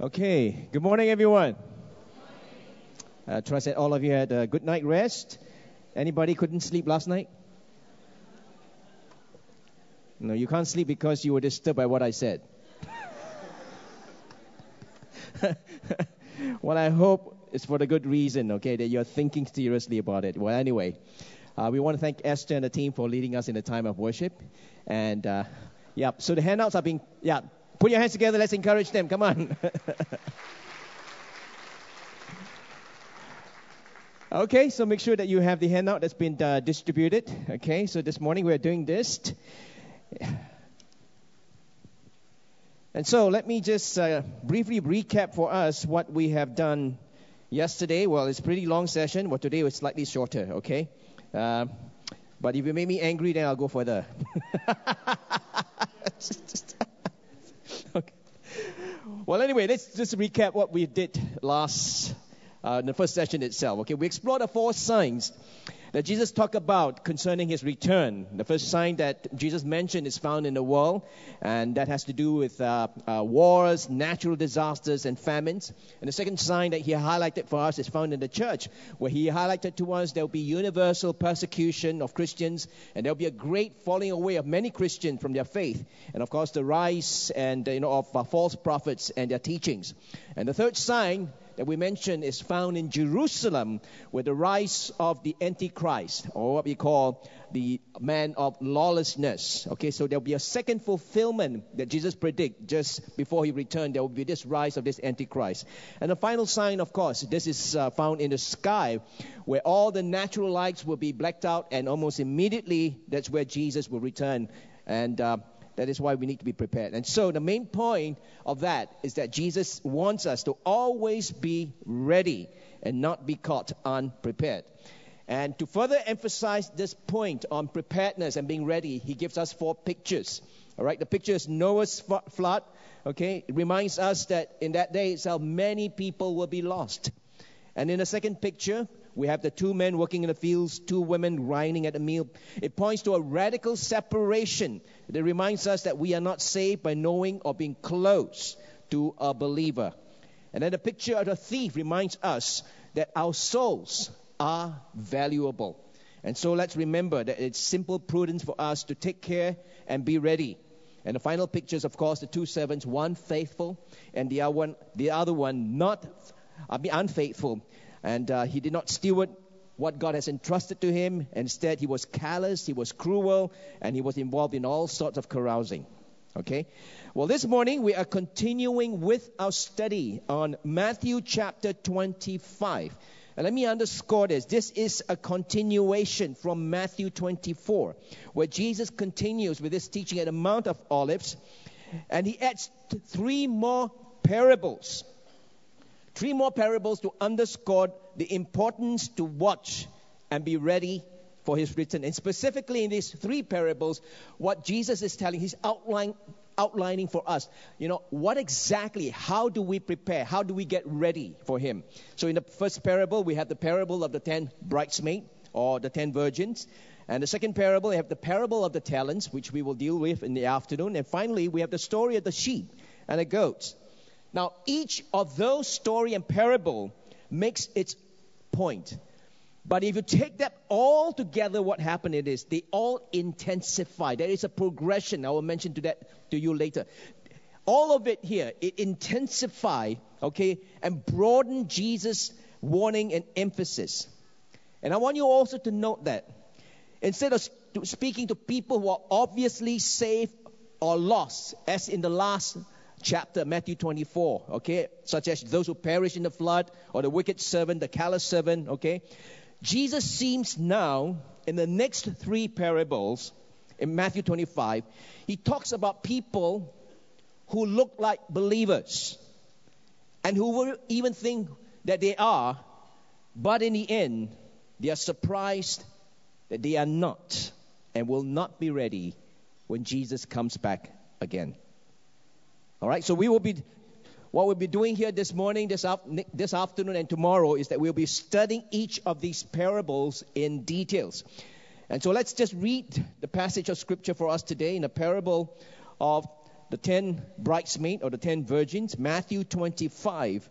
Okay, good morning, everyone. Uh, trust that all of you had a good night rest. Anybody couldn't sleep last night? No, you can't sleep because you were disturbed by what I said. well, I hope it's for the good reason, okay, that you're thinking seriously about it. Well, anyway, uh, we want to thank Esther and the team for leading us in the time of worship. And, uh, yeah, so the handouts are being, yeah, put your hands together. Let's encourage them. Come on. okay, so make sure that you have the handout that's been uh, distributed. Okay, so this morning we're doing this. And so let me just uh, briefly recap for us what we have done yesterday. Well, it's a pretty long session. Well, today was slightly shorter, okay? Uh, but if you make me angry, then I'll go further. Well, anyway, let's just recap what we did last, uh, in the first session itself. Okay, we explored the four signs that Jesus talked about concerning his return. The first sign that Jesus mentioned is found in the world, and that has to do with uh, uh, wars, natural disasters, and famines. And the second sign that he highlighted for us is found in the church, where he highlighted to us there will be universal persecution of Christians, and there will be a great falling away of many Christians from their faith, and of course the rise and you know of uh, false prophets and their teachings. And the third sign that we mentioned is found in Jerusalem with the rise of the Antichrist, or what we call the man of lawlessness. Okay, so there'll be a second fulfillment that Jesus predicted just before he returned. There will be this rise of this Antichrist. And the final sign, of course, this is uh, found in the sky, where all the natural lights will be blacked out, and almost immediately that's where Jesus will return. And uh, that is why we need to be prepared. And so the main point of that is that Jesus wants us to always be ready and not be caught unprepared. And to further emphasize this point on preparedness and being ready, he gives us four pictures. All right, the picture is Noah's flood. Okay, it reminds us that in that day itself, many people will be lost. And in the second picture, we have the two men working in the fields, two women grinding at a meal. It points to a radical separation. It reminds us that we are not saved by knowing or being close to a believer. And then the picture of the thief reminds us that our souls are valuable. And so let's remember that it's simple prudence for us to take care and be ready. And the final picture is, of course, the two servants, one faithful and the other one, the other one not I mean, unfaithful and uh, he did not steward what God has entrusted to him. Instead, he was callous, he was cruel, and he was involved in all sorts of carousing. Okay? Well, this morning we are continuing with our study on Matthew chapter 25. And let me underscore this. This is a continuation from Matthew 24, where Jesus continues with this teaching at the Mount of Olives, and he adds three more parables Three more parables to underscore the importance to watch and be ready for his return. And specifically in these three parables, what Jesus is telling, he's outline, outlining for us, you know, what exactly, how do we prepare? How do we get ready for him? So in the first parable, we have the parable of the ten bridesmaids or the ten virgins. And the second parable, we have the parable of the talents, which we will deal with in the afternoon. And finally, we have the story of the sheep and the goats. Now, each of those story and parable makes its point. But if you take that all together, what happened it is they all intensify. There is a progression. I will mention to that to you later. All of it here, it intensify, okay, and broaden Jesus' warning and emphasis. And I want you also to note that instead of speaking to people who are obviously saved or lost, as in the last chapter, Matthew 24, okay, such as those who perish in the flood or the wicked servant, the callous servant, okay. Jesus seems now, in the next three parables, in Matthew 25, he talks about people who look like believers and who will even think that they are, but in the end, they are surprised that they are not and will not be ready when Jesus comes back again. All right, so we will be, what we'll be doing here this morning, this, af- this afternoon, and tomorrow is that we'll be studying each of these parables in details. And so let's just read the passage of scripture for us today in the parable of the ten bridesmaids or the ten virgins, Matthew 25.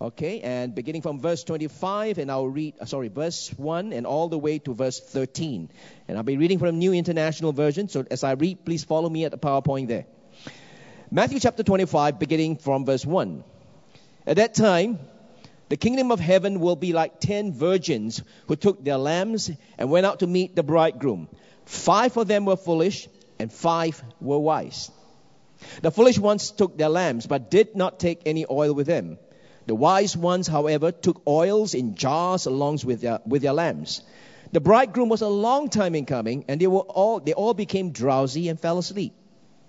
Okay, and beginning from verse 25, and I'll read, uh, sorry, verse 1 and all the way to verse 13. And I'll be reading from New International Version, so as I read, please follow me at the PowerPoint there. Matthew chapter 25, beginning from verse 1. At that time, the kingdom of heaven will be like ten virgins who took their lamps and went out to meet the bridegroom. Five of them were foolish, and five were wise. The foolish ones took their lamps, but did not take any oil with them. The wise ones, however, took oils in jars along with their, with their lamps. The bridegroom was a long time in coming, and they, were all, they all became drowsy and fell asleep.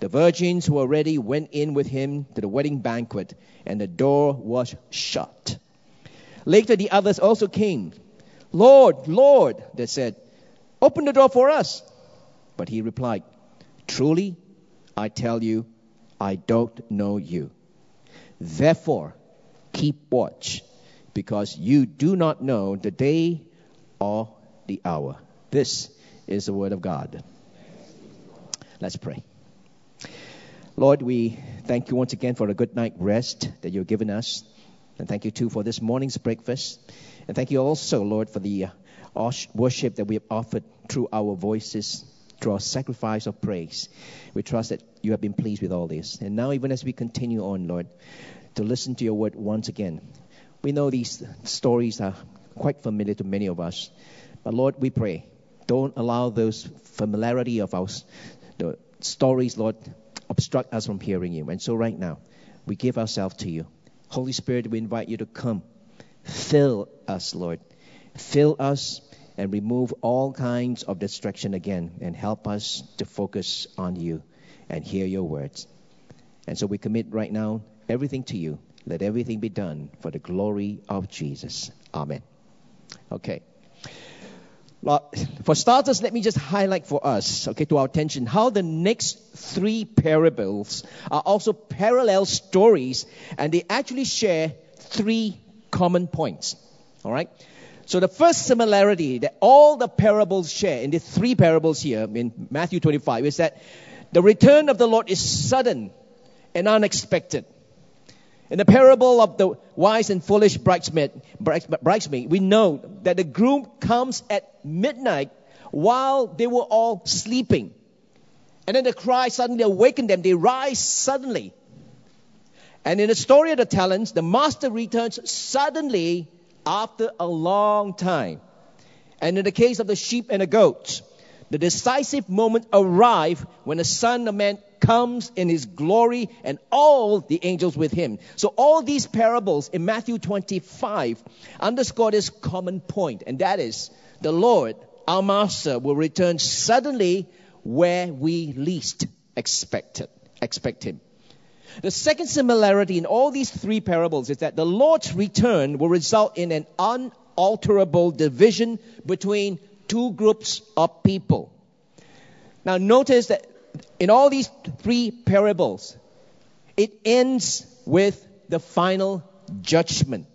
The virgins who were ready went in with him to the wedding banquet, and the door was shut. Later, the others also came. Lord, Lord, they said, open the door for us. But he replied, Truly, I tell you, I don't know you. Therefore, keep watch because you do not know the day or the hour. This is the word of God. Let's pray. Lord, we thank you once again for a good night rest that you've given us. And thank you too for this morning's breakfast. And thank you also, Lord, for the uh, worship that we have offered through our voices, through our sacrifice of praise. We trust that you have been pleased with all this. And now, even as we continue on, Lord, to listen to your word once again, we know these stories are quite familiar to many of us. But Lord, we pray, don't allow those familiarity of our stories, Lord, obstruct us from hearing you. And so right now, we give ourselves to you. Holy Spirit, we invite you to come. Fill us, Lord. Fill us and remove all kinds of distraction again and help us to focus on you and hear your words. And so we commit right now everything to you let everything be done for the glory of Jesus. Amen. Okay. For starters, let me just highlight for us, okay, to our attention, how the next three parables are also parallel stories, and they actually share three common points. All right? So the first similarity that all the parables share in the three parables here in Matthew 25 is that the return of the Lord is sudden and unexpected. In the parable of the wise and foolish bridesmaid, bridesmaid, we know that the groom comes at midnight while they were all sleeping. And then the cry suddenly awakened them. They rise suddenly. And in the story of the talents, the master returns suddenly after a long time. And in the case of the sheep and the goats, the decisive moment arrives when the Son of Man comes in his glory and all the angels with him. So all these parables in Matthew 25 underscore this common point, and that is the Lord, our Master, will return suddenly where we least expect it, expect him. The second similarity in all these three parables is that the Lord's return will result in an unalterable division between two groups of people. Now notice that in all these three parables, it ends with the final judgment.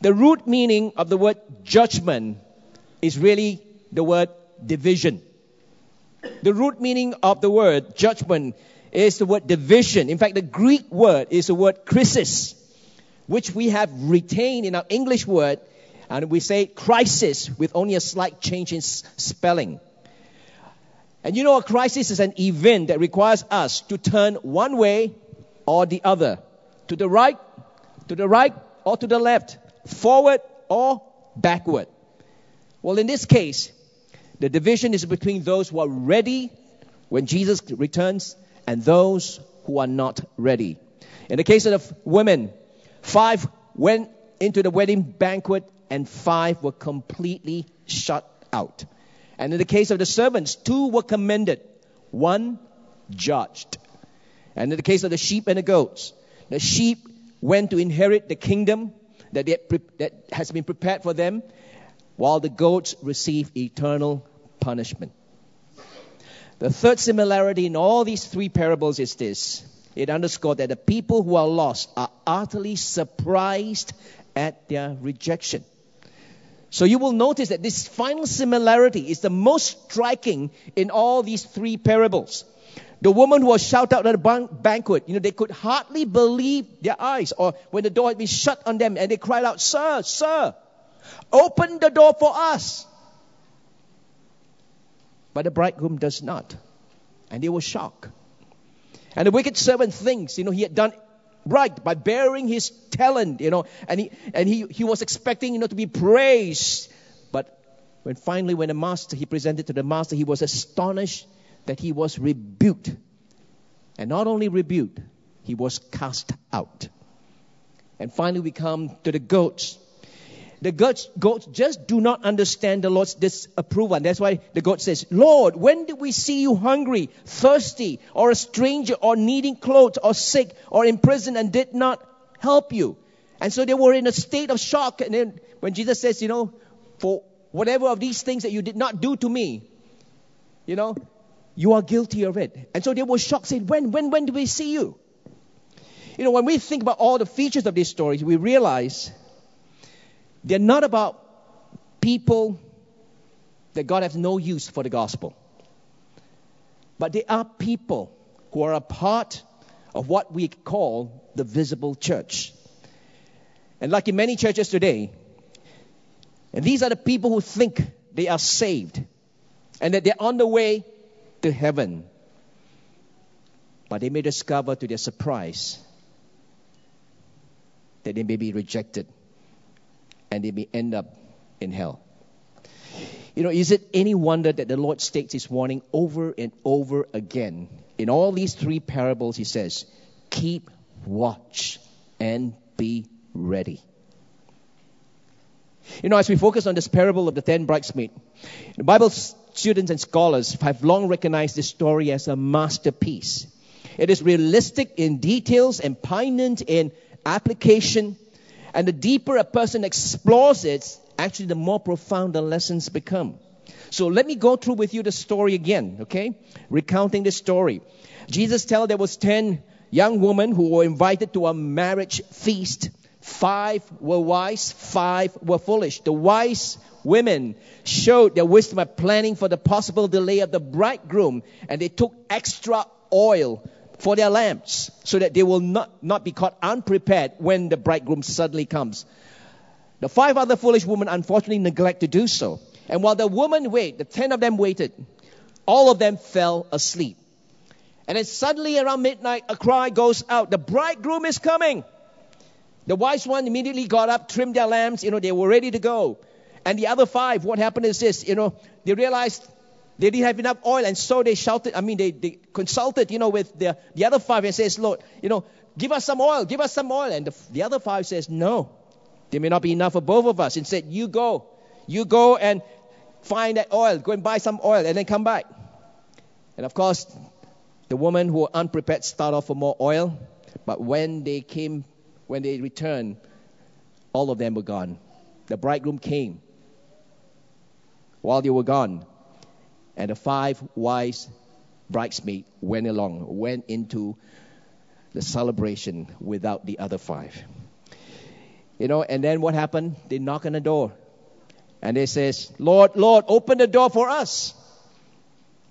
The root meaning of the word judgment is really the word division. The root meaning of the word judgment is the word division. In fact, the Greek word is the word krisis, which we have retained in our English word, and we say crisis with only a slight change in spelling. And you know, a crisis is an event that requires us to turn one way or the other, to the right, to the right, or to the left, forward or backward. Well, in this case, the division is between those who are ready when Jesus returns and those who are not ready. In the case of the women, five went into the wedding banquet and five were completely shut out. And in the case of the servants, two were commended, one judged. And in the case of the sheep and the goats, the sheep went to inherit the kingdom that, that has been prepared for them, while the goats receive eternal punishment. The third similarity in all these three parables is this it underscores that the people who are lost are utterly surprised at their rejection. So you will notice that this final similarity is the most striking in all these three parables. The woman who was shouted out at the banquet, you know, they could hardly believe their eyes, or when the door had been shut on them, and they cried out, Sir, Sir, open the door for us. But the bridegroom does not. And they were shocked. And the wicked servant thinks, you know, he had done right by bearing his talent, you know, and he and he, he was expecting, you know, to be praised. But when finally when the master he presented to the master, he was astonished that he was rebuked. And not only rebuked, he was cast out. And finally we come to the goats. The goats, goats just do not understand the Lord's disapproval. And that's why the goat says, Lord, when did we see you hungry, thirsty, or a stranger, or needing clothes, or sick, or in prison, and did not help you? And so they were in a state of shock. And then when Jesus says, you know, for whatever of these things that you did not do to me, you know, you are guilty of it. And so they were shocked, saying, when, when, when do we see you? You know, when we think about all the features of these stories, we realize they're not about people that God has no use for the gospel. But they are people who are a part of what we call the visible church. And like in many churches today, and these are the people who think they are saved and that they're on the way to heaven. But they may discover to their surprise that they may be rejected and they may end up in hell. You know, is it any wonder that the Lord states his warning over and over again? In all these three parables, he says, Keep watch and be ready. You know, as we focus on this parable of the ten bridesmaids, the Bible students and scholars have long recognized this story as a masterpiece. It is realistic in details and poignant in application and the deeper a person explores it, actually, the more profound the lessons become. So let me go through with you the story again, okay? Recounting the story. Jesus tells there was 10 young women who were invited to a marriage feast. Five were wise, five were foolish. The wise women showed their wisdom by planning for the possible delay of the bridegroom, and they took extra oil for their lamps so that they will not, not be caught unprepared when the bridegroom suddenly comes. The five other foolish women unfortunately neglect to do so. And while the women wait, the ten of them waited, all of them fell asleep. And then suddenly around midnight, a cry goes out, the bridegroom is coming. The wise one immediately got up, trimmed their lamps, you know, they were ready to go. And the other five, what happened is this, you know, they realized they didn't have enough oil, and so they shouted, I mean, they, they consulted, you know, with the, the other five and says, Lord, you know, give us some oil, give us some oil. And the, the other five says, no, there may not be enough for both of us. Instead, you go. You go and find that oil, go and buy some oil, and then come back. And of course, the women who were unprepared start off for more oil, but when they came, when they returned, all of them were gone. The bridegroom came while they were gone. And the five wise bridesmaids went along, went into the celebration without the other five. You know, and then what happened? They knock on the door. And they says, Lord, Lord, open the door for us.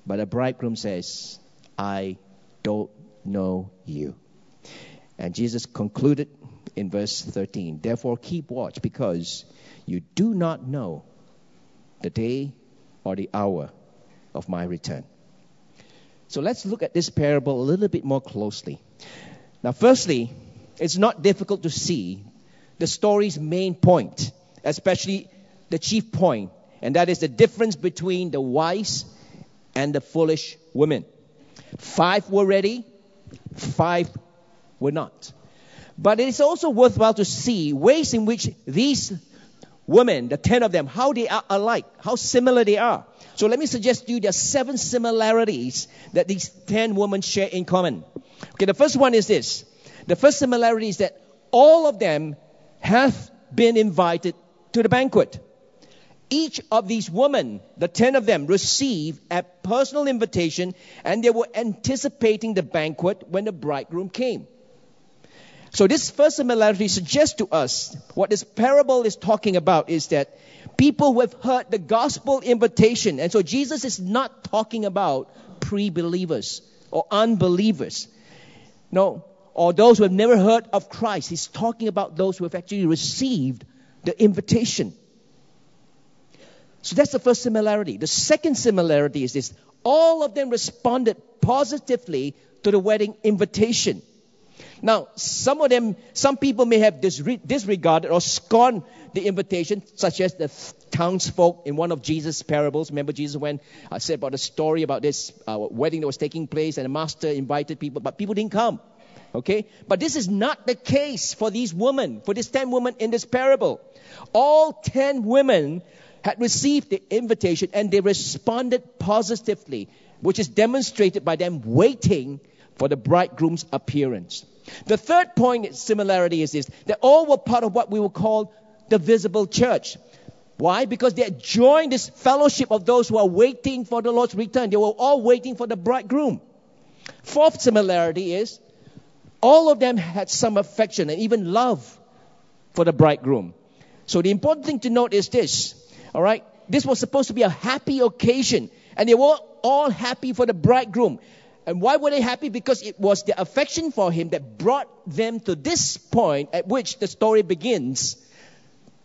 But the bridegroom says, I don't know you. And Jesus concluded in verse 13, Therefore keep watch, because you do not know the day or the hour of my return. So let's look at this parable a little bit more closely. Now, firstly, it's not difficult to see the story's main point, especially the chief point, and that is the difference between the wise and the foolish women. Five were ready, five were not. But it is also worthwhile to see ways in which these women, the ten of them, how they are alike, how similar they are. So let me suggest to you there are seven similarities that these ten women share in common. Okay, the first one is this. The first similarity is that all of them have been invited to the banquet. Each of these women, the ten of them, received a personal invitation and they were anticipating the banquet when the bridegroom came. So this first similarity suggests to us what this parable is talking about is that people who have heard the gospel invitation, and so Jesus is not talking about pre-believers or unbelievers. No, or those who have never heard of Christ. He's talking about those who have actually received the invitation. So that's the first similarity. The second similarity is this all of them responded positively to the wedding invitation. Now, some of them, some people may have disregarded or scorned the invitation, such as the townsfolk in one of Jesus' parables. Remember, Jesus went, uh, said about a story about this uh, wedding that was taking place, and the master invited people, but people didn't come. Okay? But this is not the case for these women, for these ten women in this parable. All ten women had received the invitation and they responded positively, which is demonstrated by them waiting for the bridegroom's appearance. The third point similarity is this they all were part of what we will call the visible church. Why? Because they had joined this fellowship of those who are waiting for the Lord's return. They were all waiting for the bridegroom. Fourth similarity is all of them had some affection and even love for the bridegroom. So the important thing to note is this. All right? This was supposed to be a happy occasion. And they were all happy for the bridegroom. And why were they happy? Because it was their affection for him that brought them to this point at which the story begins.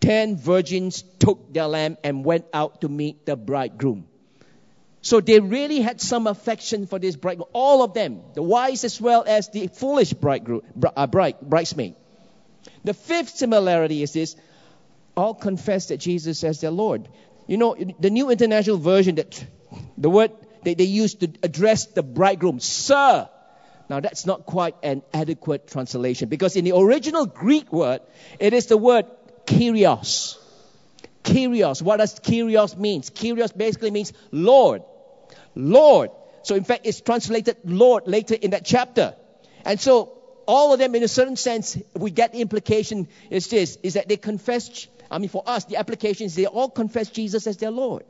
Ten virgins took their lamb and went out to meet the bridegroom. So they really had some affection for this bridegroom. All of them, the wise as well as the foolish bridegroom, uh, bride, bridesmaid. The fifth similarity is this: all confess that Jesus as their Lord. You know, the New International Version that the word they, they use to address the bridegroom, Sir. Now that's not quite an adequate translation because in the original Greek word, it is the word Kyrios. Kyrios. What does Kyrios means? Kyrios basically means Lord. Lord. So in fact, it's translated Lord later in that chapter. And so all of them in a certain sense, we get the implication is this, is that they confess, I mean for us, the application is they all confess Jesus as their Lord.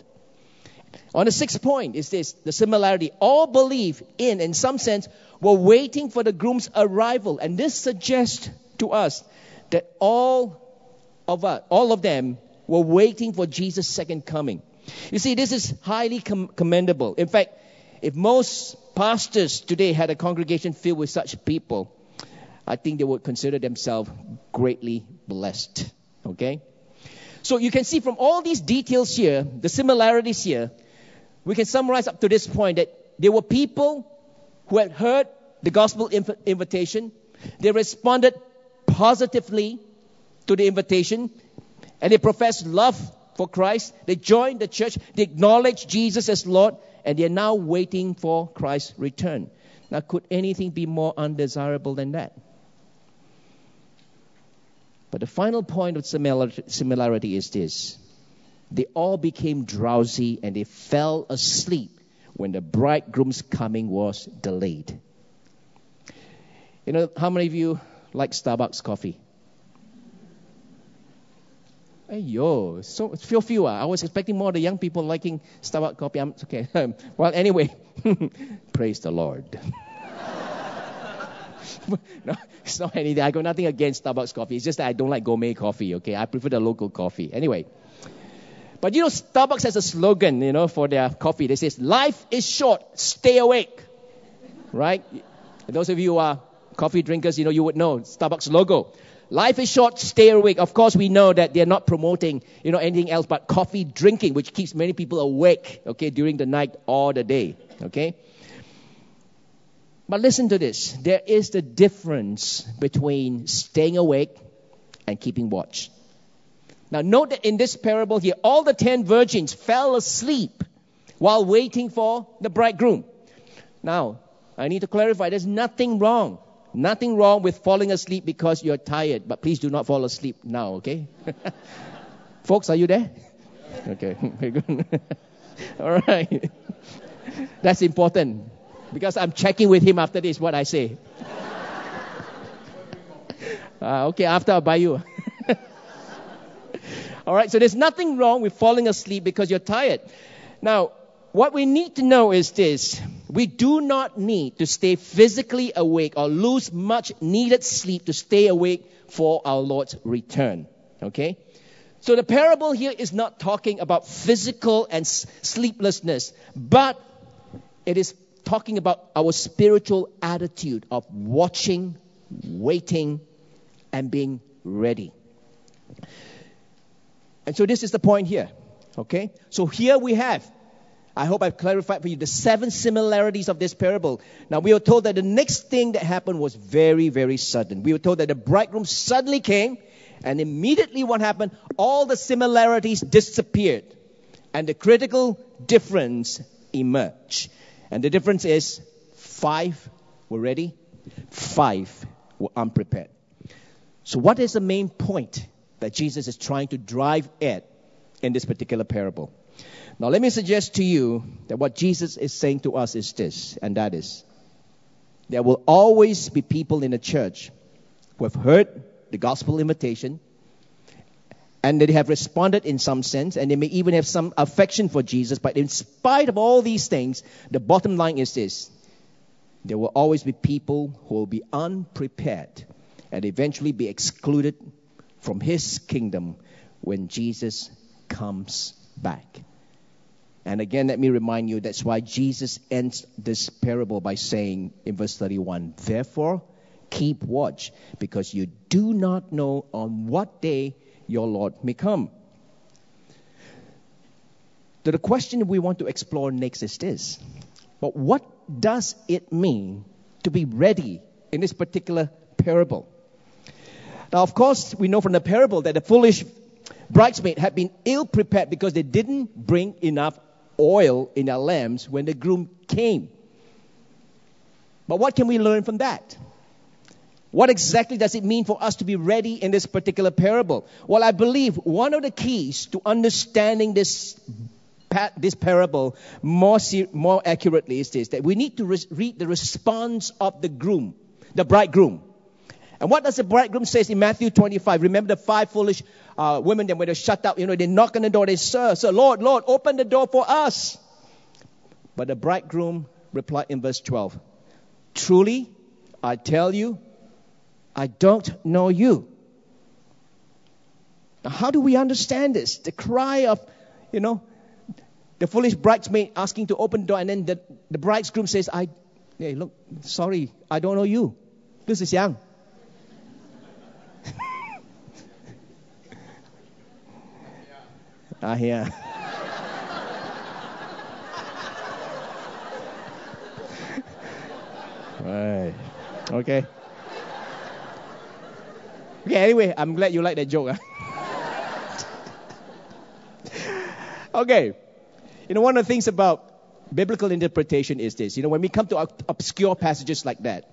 On the sixth point is this the similarity. All believe in, in some sense, were waiting for the groom's arrival. And this suggests to us that all of us, all of them were waiting for Jesus' second coming. You see, this is highly com- commendable. In fact, if most pastors today had a congregation filled with such people, I think they would consider themselves greatly blessed. Okay? So you can see from all these details here, the similarities here, we can summarize up to this point that there were people who had heard the gospel inv- invitation. They responded positively to the invitation and they professed love for Christ. They joined the church. They acknowledged Jesus as Lord and they are now waiting for Christ's return. Now, could anything be more undesirable than that? But the final point of similarity is this they all became drowsy and they fell asleep when the bridegroom's coming was delayed. You know, how many of you like Starbucks coffee? Hey yo, so feel few. Uh, I was expecting more of the young people liking Starbucks coffee. I'm okay. well, anyway, praise the Lord. no, it's not anything. I got nothing against Starbucks coffee. It's just that I don't like gourmet coffee. Okay, I prefer the local coffee. Anyway, but you know, Starbucks has a slogan, you know, for their coffee. They says, "Life is short, stay awake." Right? those of you who are coffee drinkers, you know, you would know Starbucks logo. Life is short, stay awake. Of course, we know that they're not promoting, you know, anything else but coffee drinking, which keeps many people awake, okay, during the night or the day, okay? But listen to this. There is the difference between staying awake and keeping watch. Now, note that in this parable here, all the ten virgins fell asleep while waiting for the bridegroom. Now, I need to clarify there's nothing wrong. Nothing wrong with falling asleep because you're tired, but please do not fall asleep now, okay? Folks, are you there? Okay, very good. All right. That's important because I'm checking with him after this what I say. Uh, okay, after I'll buy you. All right, so there's nothing wrong with falling asleep because you're tired. Now, what we need to know is this. We do not need to stay physically awake or lose much needed sleep to stay awake for our Lord's return. Okay? So the parable here is not talking about physical and sleeplessness, but it is talking about our spiritual attitude of watching, waiting, and being ready. And so this is the point here. Okay? So here we have, I hope I've clarified for you the seven similarities of this parable. Now we were told that the next thing that happened was very, very sudden. We were told that the bridegroom suddenly came, and immediately what happened? All the similarities disappeared. And the critical difference emerged. And the difference is five were ready, five were unprepared. So, what is the main point that Jesus is trying to drive at in this particular parable? Now, let me suggest to you that what Jesus is saying to us is this, and that is there will always be people in the church who have heard the gospel invitation and they have responded in some sense, and they may even have some affection for Jesus. But in spite of all these things, the bottom line is this there will always be people who will be unprepared and eventually be excluded from his kingdom when Jesus comes back. And again, let me remind you that's why Jesus ends this parable by saying in verse 31 Therefore, keep watch, because you do not know on what day your Lord may come. So the question we want to explore next is this. But what does it mean to be ready in this particular parable? Now, of course, we know from the parable that the foolish bridesmaid had been ill prepared because they didn't bring enough oil in their lamps when the groom came. But what can we learn from that? What exactly does it mean for us to be ready in this particular parable? Well, I believe one of the keys to understanding this this parable more, more accurately is this that we need to re- read the response of the groom, the bridegroom. And what does the bridegroom says in Matthew 25? Remember the five foolish uh, women that were shut up, you know, they knock on the door, they sir, sir, Lord, Lord, open the door for us. But the bridegroom replied in verse 12, Truly, I tell you, I don't know you. Now, how do we understand this? The cry of, you know, the foolish bridesmaid asking to open the door, and then the, the bridegroom says, I, hey, look, sorry, I don't know you. This is young. Ah, yeah. right. Okay. Okay, anyway, I'm glad you like that joke. Huh? okay. You know, one of the things about biblical interpretation is this. You know, when we come to obscure passages like that,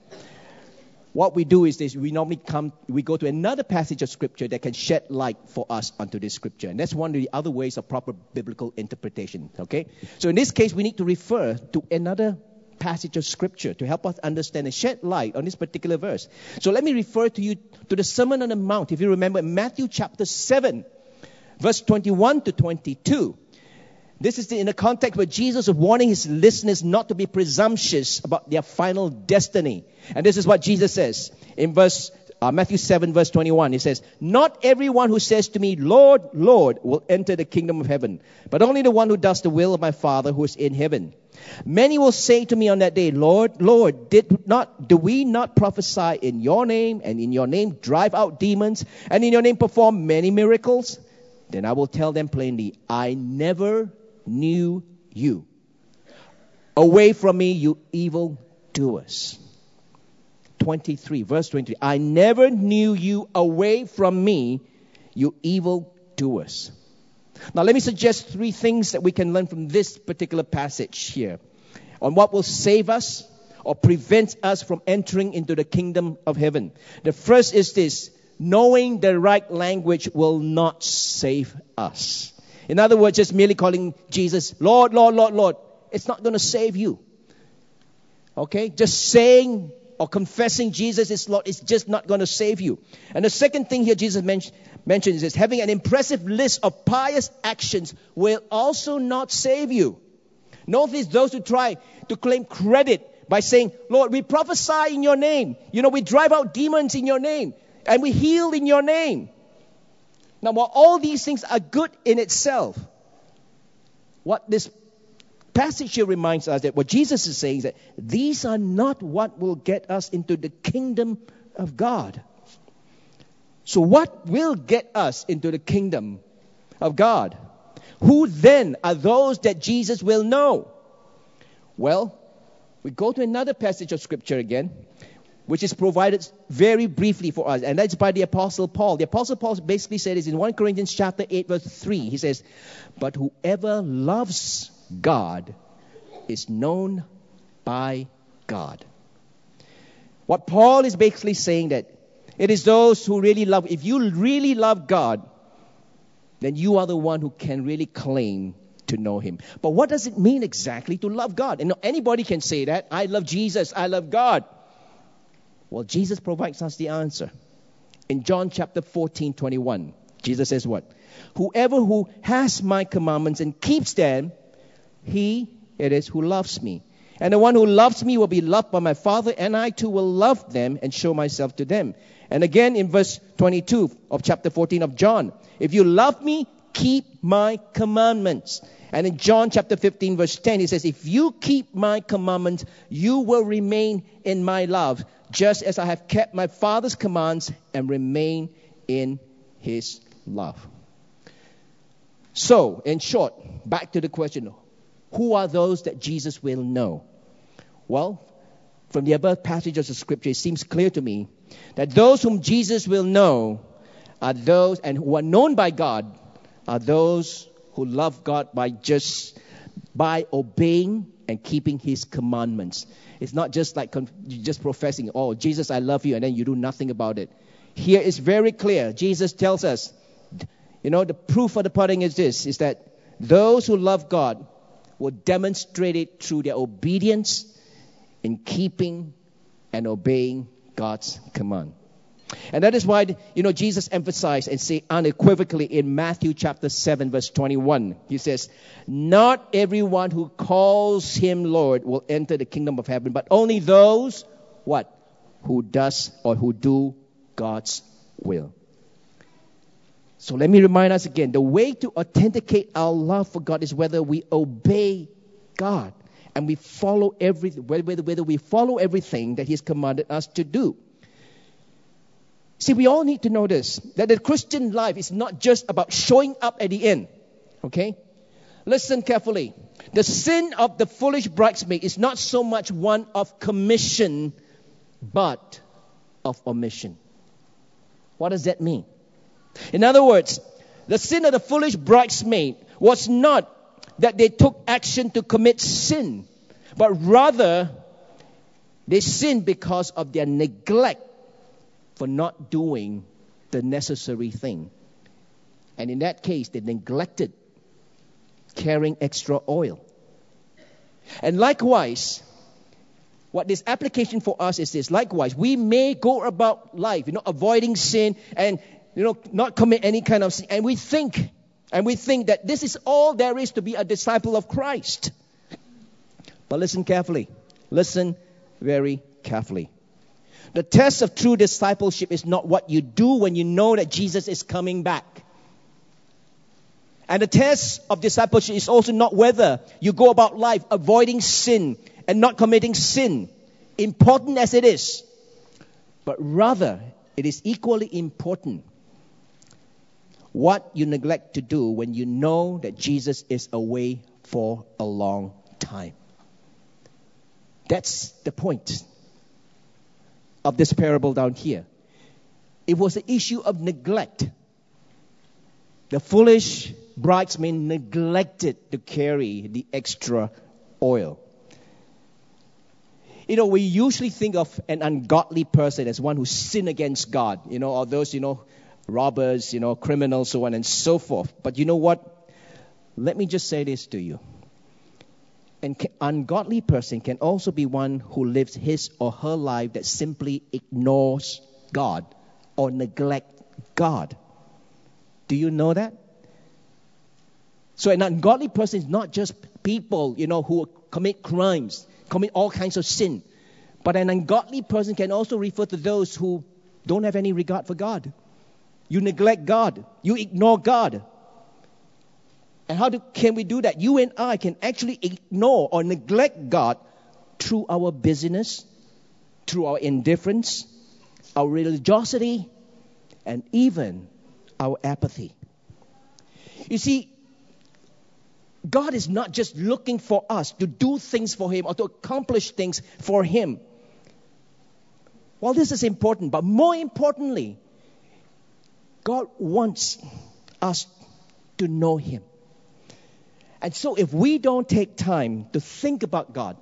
what we do is this we normally come we go to another passage of scripture that can shed light for us onto this scripture and that's one of the other ways of proper biblical interpretation okay so in this case we need to refer to another passage of scripture to help us understand and shed light on this particular verse. So let me refer to you to the Sermon on the Mount. If you remember Matthew chapter 7, verse 21 to 22. This is in the context where Jesus is warning his listeners not to be presumptuous about their final destiny. And this is what Jesus says in verse uh, Matthew 7 verse 21. He says, Not everyone who says to me, Lord, Lord, will enter the kingdom of heaven, but only the one who does the will of my Father who is in heaven. Many will say to me on that day, Lord, Lord, did not, do we not prophesy in your name and in your name drive out demons and in your name perform many miracles? Then I will tell them plainly, I never knew you. Away from me, you evil doers. 23, verse 23. I never knew you away from me, you evil doers. Now, let me suggest three things that we can learn from this particular passage here on what will save us or prevent us from entering into the kingdom of heaven. The first is this knowing the right language will not save us. In other words, just merely calling Jesus Lord, Lord, Lord, Lord, it's not going to save you. Okay? Just saying or confessing Jesus is Lord is just not going to save you. And the second thing here Jesus men- mentions is having an impressive list of pious actions will also not save you. Notice those who try to claim credit by saying, Lord, we prophesy in your name. You know, we drive out demons in your name and we heal in your name. Now, while all these things are good in itself, what this passage here reminds us that what Jesus is saying is that these are not what will get us into the kingdom of God. So, what will get us into the kingdom of God? Who then are those that Jesus will know? Well, we go to another passage of scripture again, which is provided very briefly for us, and that's by the Apostle Paul. The Apostle Paul basically said this in 1 Corinthians chapter 8, verse 3. He says, But whoever loves God is known by God. What Paul is basically saying that it is those who really love, if you really love God, then you are the one who can really claim to know him. But what does it mean exactly to love God? And anybody can say that. I love Jesus, I love God. Well, Jesus provides us the answer. In John chapter 14, 21, Jesus says what? Whoever who has my commandments and keeps them, he it is who loves me. And the one who loves me will be loved by my Father, and I too will love them and show myself to them. And again in verse 22 of chapter 14 of John, if you love me, keep my commandments. And in John chapter 15 verse 10, he says, if you keep my commandments, you will remain in my love, just as I have kept my Father's commands and remain in his love. So, in short, back to the question, who are those that Jesus will know? Well, from the above passages of scripture, it seems clear to me that those whom Jesus will know are those and who are known by God are those who love God by just by obeying and keeping his commandments. It's not just like just professing, "Oh, Jesus, I love you," and then you do nothing about it. Here is very clear. Jesus tells us, you know, the proof of the pudding is this: is that those who love God will demonstrate it through their obedience in keeping and obeying God's command. And that is why, you know, Jesus emphasized and say unequivocally in Matthew chapter 7 verse 21. He says, not everyone who calls him Lord will enter the kingdom of heaven, but only those, what? Who does or who do God's will. So let me remind us again the way to authenticate our love for God is whether we obey God and we follow everything, whether, whether we follow everything that He's commanded us to do. See, we all need to know this that the Christian life is not just about showing up at the end. Okay? Listen carefully. The sin of the foolish bridesmaid is not so much one of commission, but of omission. What does that mean? In other words, the sin of the foolish bridesmaid was not that they took action to commit sin, but rather they sinned because of their neglect for not doing the necessary thing. And in that case, they neglected carrying extra oil. And likewise, what this application for us is this likewise, we may go about life, you know, avoiding sin and you know, not commit any kind of sin. And we think, and we think that this is all there is to be a disciple of Christ. But listen carefully. Listen very carefully. The test of true discipleship is not what you do when you know that Jesus is coming back. And the test of discipleship is also not whether you go about life avoiding sin and not committing sin, important as it is, but rather it is equally important what you neglect to do when you know that Jesus is away for a long time. That's the point of this parable down here. It was the issue of neglect. The foolish bridesmaid neglected to carry the extra oil. You know, we usually think of an ungodly person as one who sinned against God, you know, or those, you know, robbers, you know, criminals, so on and so forth. But you know what? Let me just say this to you. An ungodly person can also be one who lives his or her life that simply ignores God or neglect God. Do you know that? So an ungodly person is not just people, you know, who commit crimes, commit all kinds of sin. But an ungodly person can also refer to those who don't have any regard for God. You neglect God. You ignore God. And how do, can we do that? You and I can actually ignore or neglect God through our busyness, through our indifference, our religiosity, and even our apathy. You see, God is not just looking for us to do things for Him or to accomplish things for Him. Well, this is important, but more importantly, God wants us to know Him. And so, if we don't take time to think about God,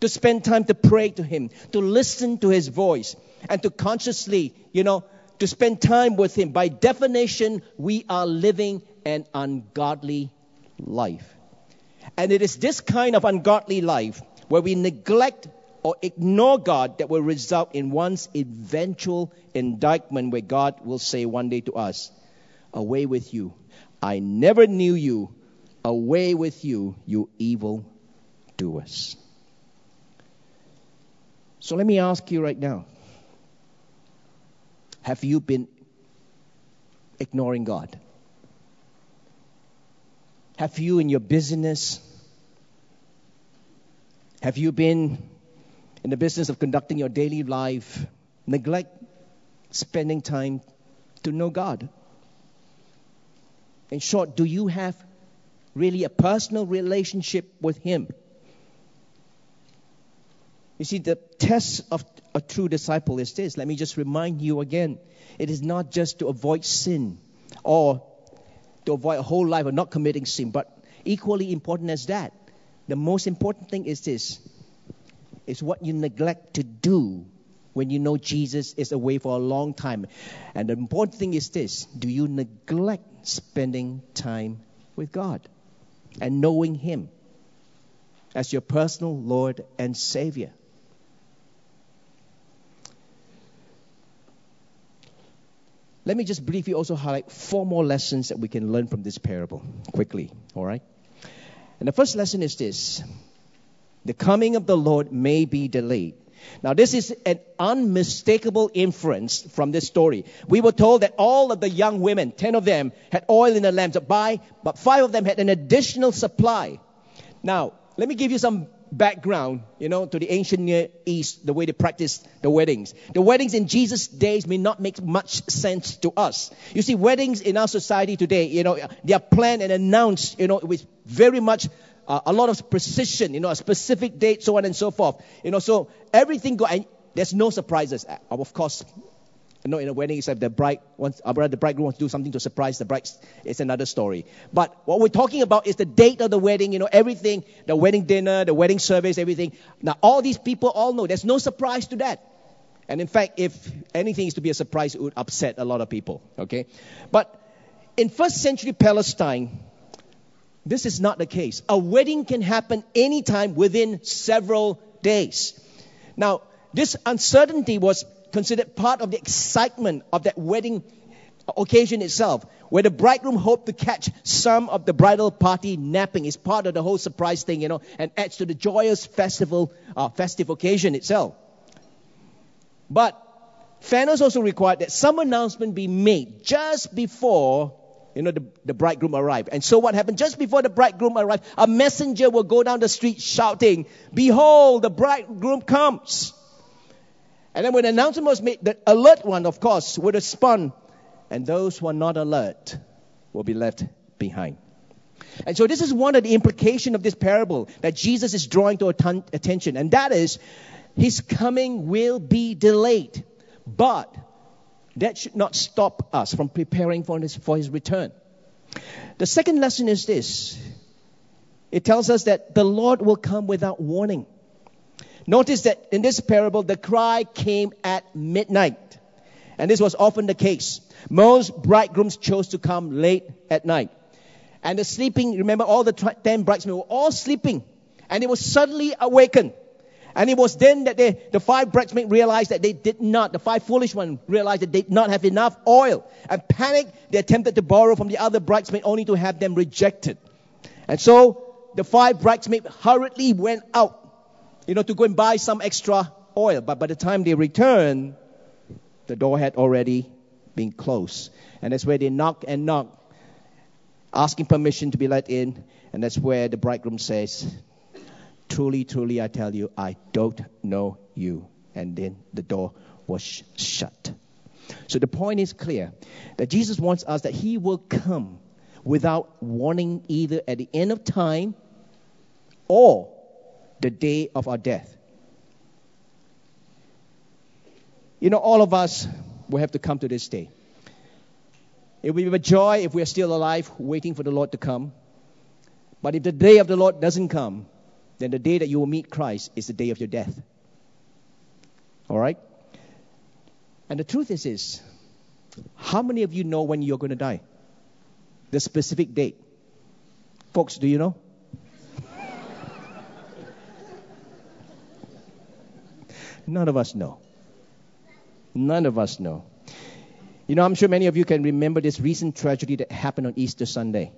to spend time to pray to Him, to listen to His voice, and to consciously, you know, to spend time with Him, by definition, we are living an ungodly life. And it is this kind of ungodly life where we neglect or ignore God that will result in one's eventual indictment, where God will say one day to us, Away with you. I never knew you. Away with you, you evil doers. So let me ask you right now have you been ignoring God? Have you in your business? Have you been in the business of conducting your daily life neglect spending time to know God? In short, do you have really a personal relationship with Him. You see, the test of a true disciple is this. Let me just remind you again. It is not just to avoid sin or to avoid a whole life of not committing sin, but equally important as that, the most important thing is this is what you neglect to do when you know Jesus is away for a long time. And the important thing is this do you neglect spending time with God? And knowing Him as your personal Lord and Savior. Let me just briefly also highlight four more lessons that we can learn from this parable quickly, all right? And the first lesson is this the coming of the Lord may be delayed. Now, this is an unmistakable inference from this story. We were told that all of the young women, 10 of them, had oil in their lamps, but five of them had an additional supply. Now, let me give you some background, you know, to the ancient Near East, the way they practiced the weddings. The weddings in Jesus' days may not make much sense to us. You see, weddings in our society today, you know, they are planned and announced, you know, with very much uh, a lot of precision, you know, a specific date, so on and so forth. You know, so everything go, and there's no surprises. Uh, of course, you know, in a wedding, it's like the bride wants, uh, the bridegroom wants to do something to surprise the bride. It's another story. But what we're talking about is the date of the wedding, you know, everything, the wedding dinner, the wedding service, everything. Now, all these people all know there's no surprise to that. And in fact, if anything is to be a surprise, it would upset a lot of people. Okay? But in first century Palestine, this is not the case. A wedding can happen anytime within several days. Now, this uncertainty was considered part of the excitement of that wedding occasion itself, where the bridegroom hoped to catch some of the bridal party napping. It's part of the whole surprise thing, you know, and adds to the joyous festival, uh, festive occasion itself. But fairness also required that some announcement be made just before you know, the, the bridegroom arrived. And so what happened? Just before the bridegroom arrived, a messenger will go down the street shouting, Behold, the bridegroom comes. And then when the announcement was made, the alert one, of course, would respond, and those who are not alert will be left behind. And so this is one of the implications of this parable that Jesus is drawing to attention, and that is, his coming will be delayed. But that should not stop us from preparing for his, for his return. The second lesson is this it tells us that the Lord will come without warning. Notice that in this parable, the cry came at midnight. And this was often the case. Most bridegrooms chose to come late at night. And the sleeping, remember all the ten bridesmaids were all sleeping. and they were suddenly awakened. And it was then that they, the five bridesmaids realized that they did not, the five foolish ones realized that they did not have enough oil. And panicked, they attempted to borrow from the other bridesmaids only to have them rejected. And so the five bridesmaids hurriedly went out, you know, to go and buy some extra oil. But by the time they returned, the door had already been closed. And that's where they knock and knock, asking permission to be let in. And that's where the bridegroom says, Truly, truly, I tell you, I don't know you. And then the door was shut. So the point is clear that Jesus wants us that He will come without warning either at the end of time or the day of our death. You know, all of us will have to come to this day. It will be a joy if we are still alive, waiting for the Lord to come. But if the day of the Lord doesn't come, then the day that you will meet Christ is the day of your death. All right? And the truth is this how many of you know when you're going to die? The specific date. Folks, do you know? None of us know. None of us know. You know, I'm sure many of you can remember this recent tragedy that happened on Easter Sunday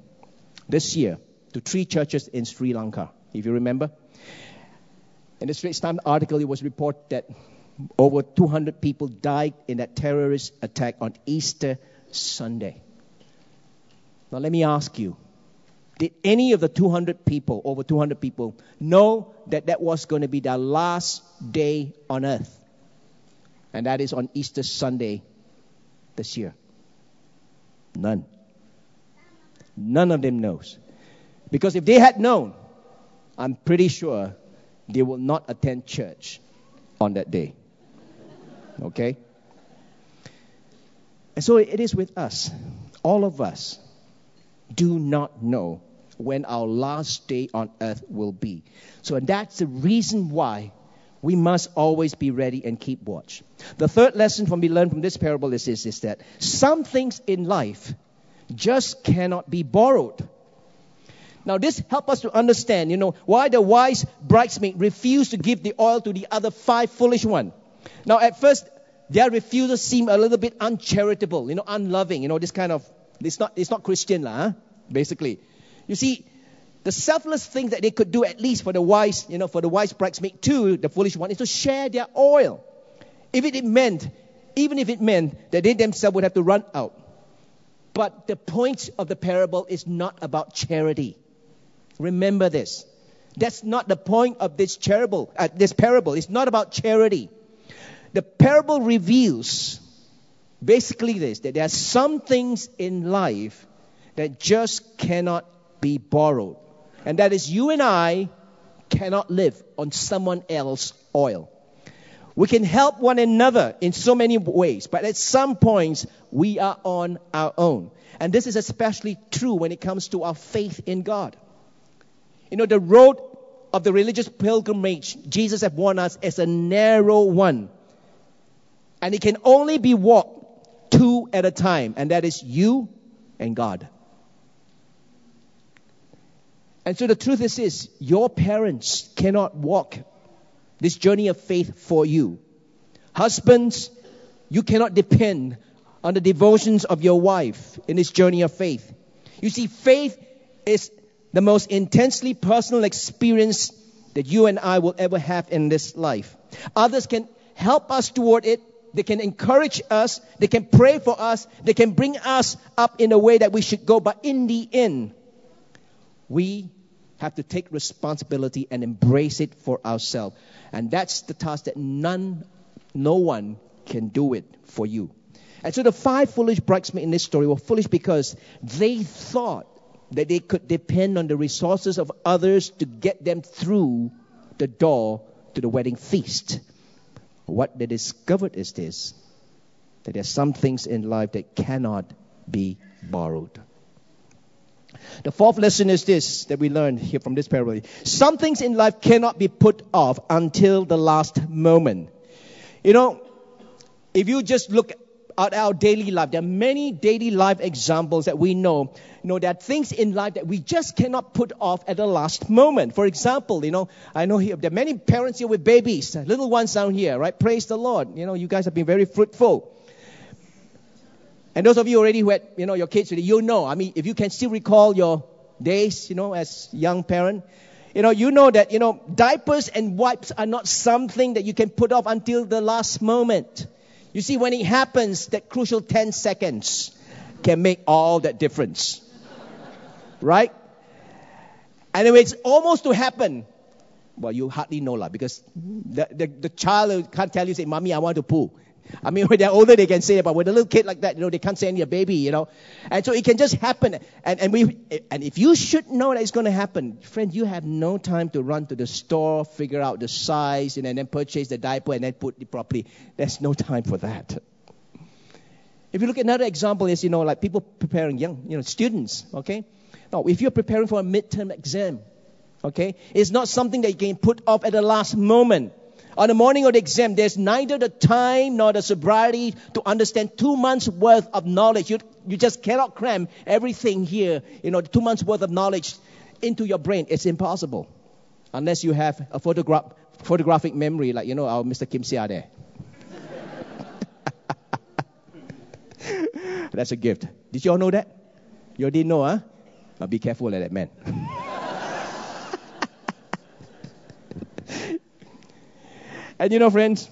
this year to three churches in Sri Lanka, if you remember. In the Straits Times article, it was reported that over 200 people died in that terrorist attack on Easter Sunday. Now, let me ask you did any of the 200 people, over 200 people, know that that was going to be their last day on earth? And that is on Easter Sunday this year. None. None of them knows. Because if they had known, I'm pretty sure they will not attend church on that day. Okay? And so it is with us. All of us do not know when our last day on earth will be. So that's the reason why we must always be ready and keep watch. The third lesson from we learn from this parable is, is, is that some things in life just cannot be borrowed. Now, this helps us to understand, you know, why the wise bridesmaid refused to give the oil to the other five foolish ones. Now, at first, their refusal seemed a little bit uncharitable, you know, unloving, you know, this kind of, it's not, it's not Christian, lah, basically. You see, the selfless thing that they could do, at least for the wise, you know, for the wise bridesmaid too, the foolish one, is to share their oil. If it meant, even if it meant that they themselves would have to run out. But the point of the parable is not about charity. Remember this. That's not the point of this parable. Uh, this parable. It's not about charity. The parable reveals basically this: that there are some things in life that just cannot be borrowed. And that is you and I cannot live on someone else's oil. We can help one another in so many ways, but at some points we are on our own. And this is especially true when it comes to our faith in God. You know, the road of the religious pilgrimage, Jesus has warned us, is a narrow one. And it can only be walked two at a time, and that is you and God. And so the truth is this your parents cannot walk this journey of faith for you. Husbands, you cannot depend on the devotions of your wife in this journey of faith. You see, faith is the most intensely personal experience that you and I will ever have in this life. Others can help us toward it. They can encourage us. They can pray for us. They can bring us up in a way that we should go. But in the end, we have to take responsibility and embrace it for ourselves. And that's the task that none, no one can do it for you. And so the five foolish bridesmaids in this story were foolish because they thought that they could depend on the resources of others to get them through the door to the wedding feast. What they discovered is this that there are some things in life that cannot be borrowed. The fourth lesson is this that we learned here from this parable. Some things in life cannot be put off until the last moment. You know, if you just look at our daily life, there are many daily life examples that we know. You know, there are things in life that we just cannot put off at the last moment. For example, you know, I know here, there are many parents here with babies, little ones down here, right? Praise the Lord. You know, you guys have been very fruitful. And those of you already who had, you know, your kids, you know, I mean, if you can still recall your days, you know, as young parent, you know, you know that, you know, diapers and wipes are not something that you can put off until the last moment. You see, when it happens, that crucial 10 seconds can make all that difference. right? And if it's almost to happen, well, you hardly know, lah, because the, the, the child can't tell you, say, Mommy, I want to poo. I mean, when they're older, they can say it, but with a little kid like that, you know, they can't say any a baby, you know. And so it can just happen. And, and we, and if you should know that it's going to happen, friend, you have no time to run to the store, figure out the size, and then purchase the diaper and then put it properly. There's no time for that. If you look at another example is, you know, like people preparing young, you know, students, okay? Now, if you're preparing for a midterm exam, okay, it's not something that you can put off at the last moment on the morning of the exam, there's neither the time nor the sobriety to understand two months worth of knowledge. You, you just cannot cram everything here, you know, two months worth of knowledge into your brain. It's impossible unless you have a photograph, photographic memory like, you know, our Mr. Kim Sia there. That's a gift. Did you all know that? You all didn't know, huh? But be careful of that man. And you know, friends,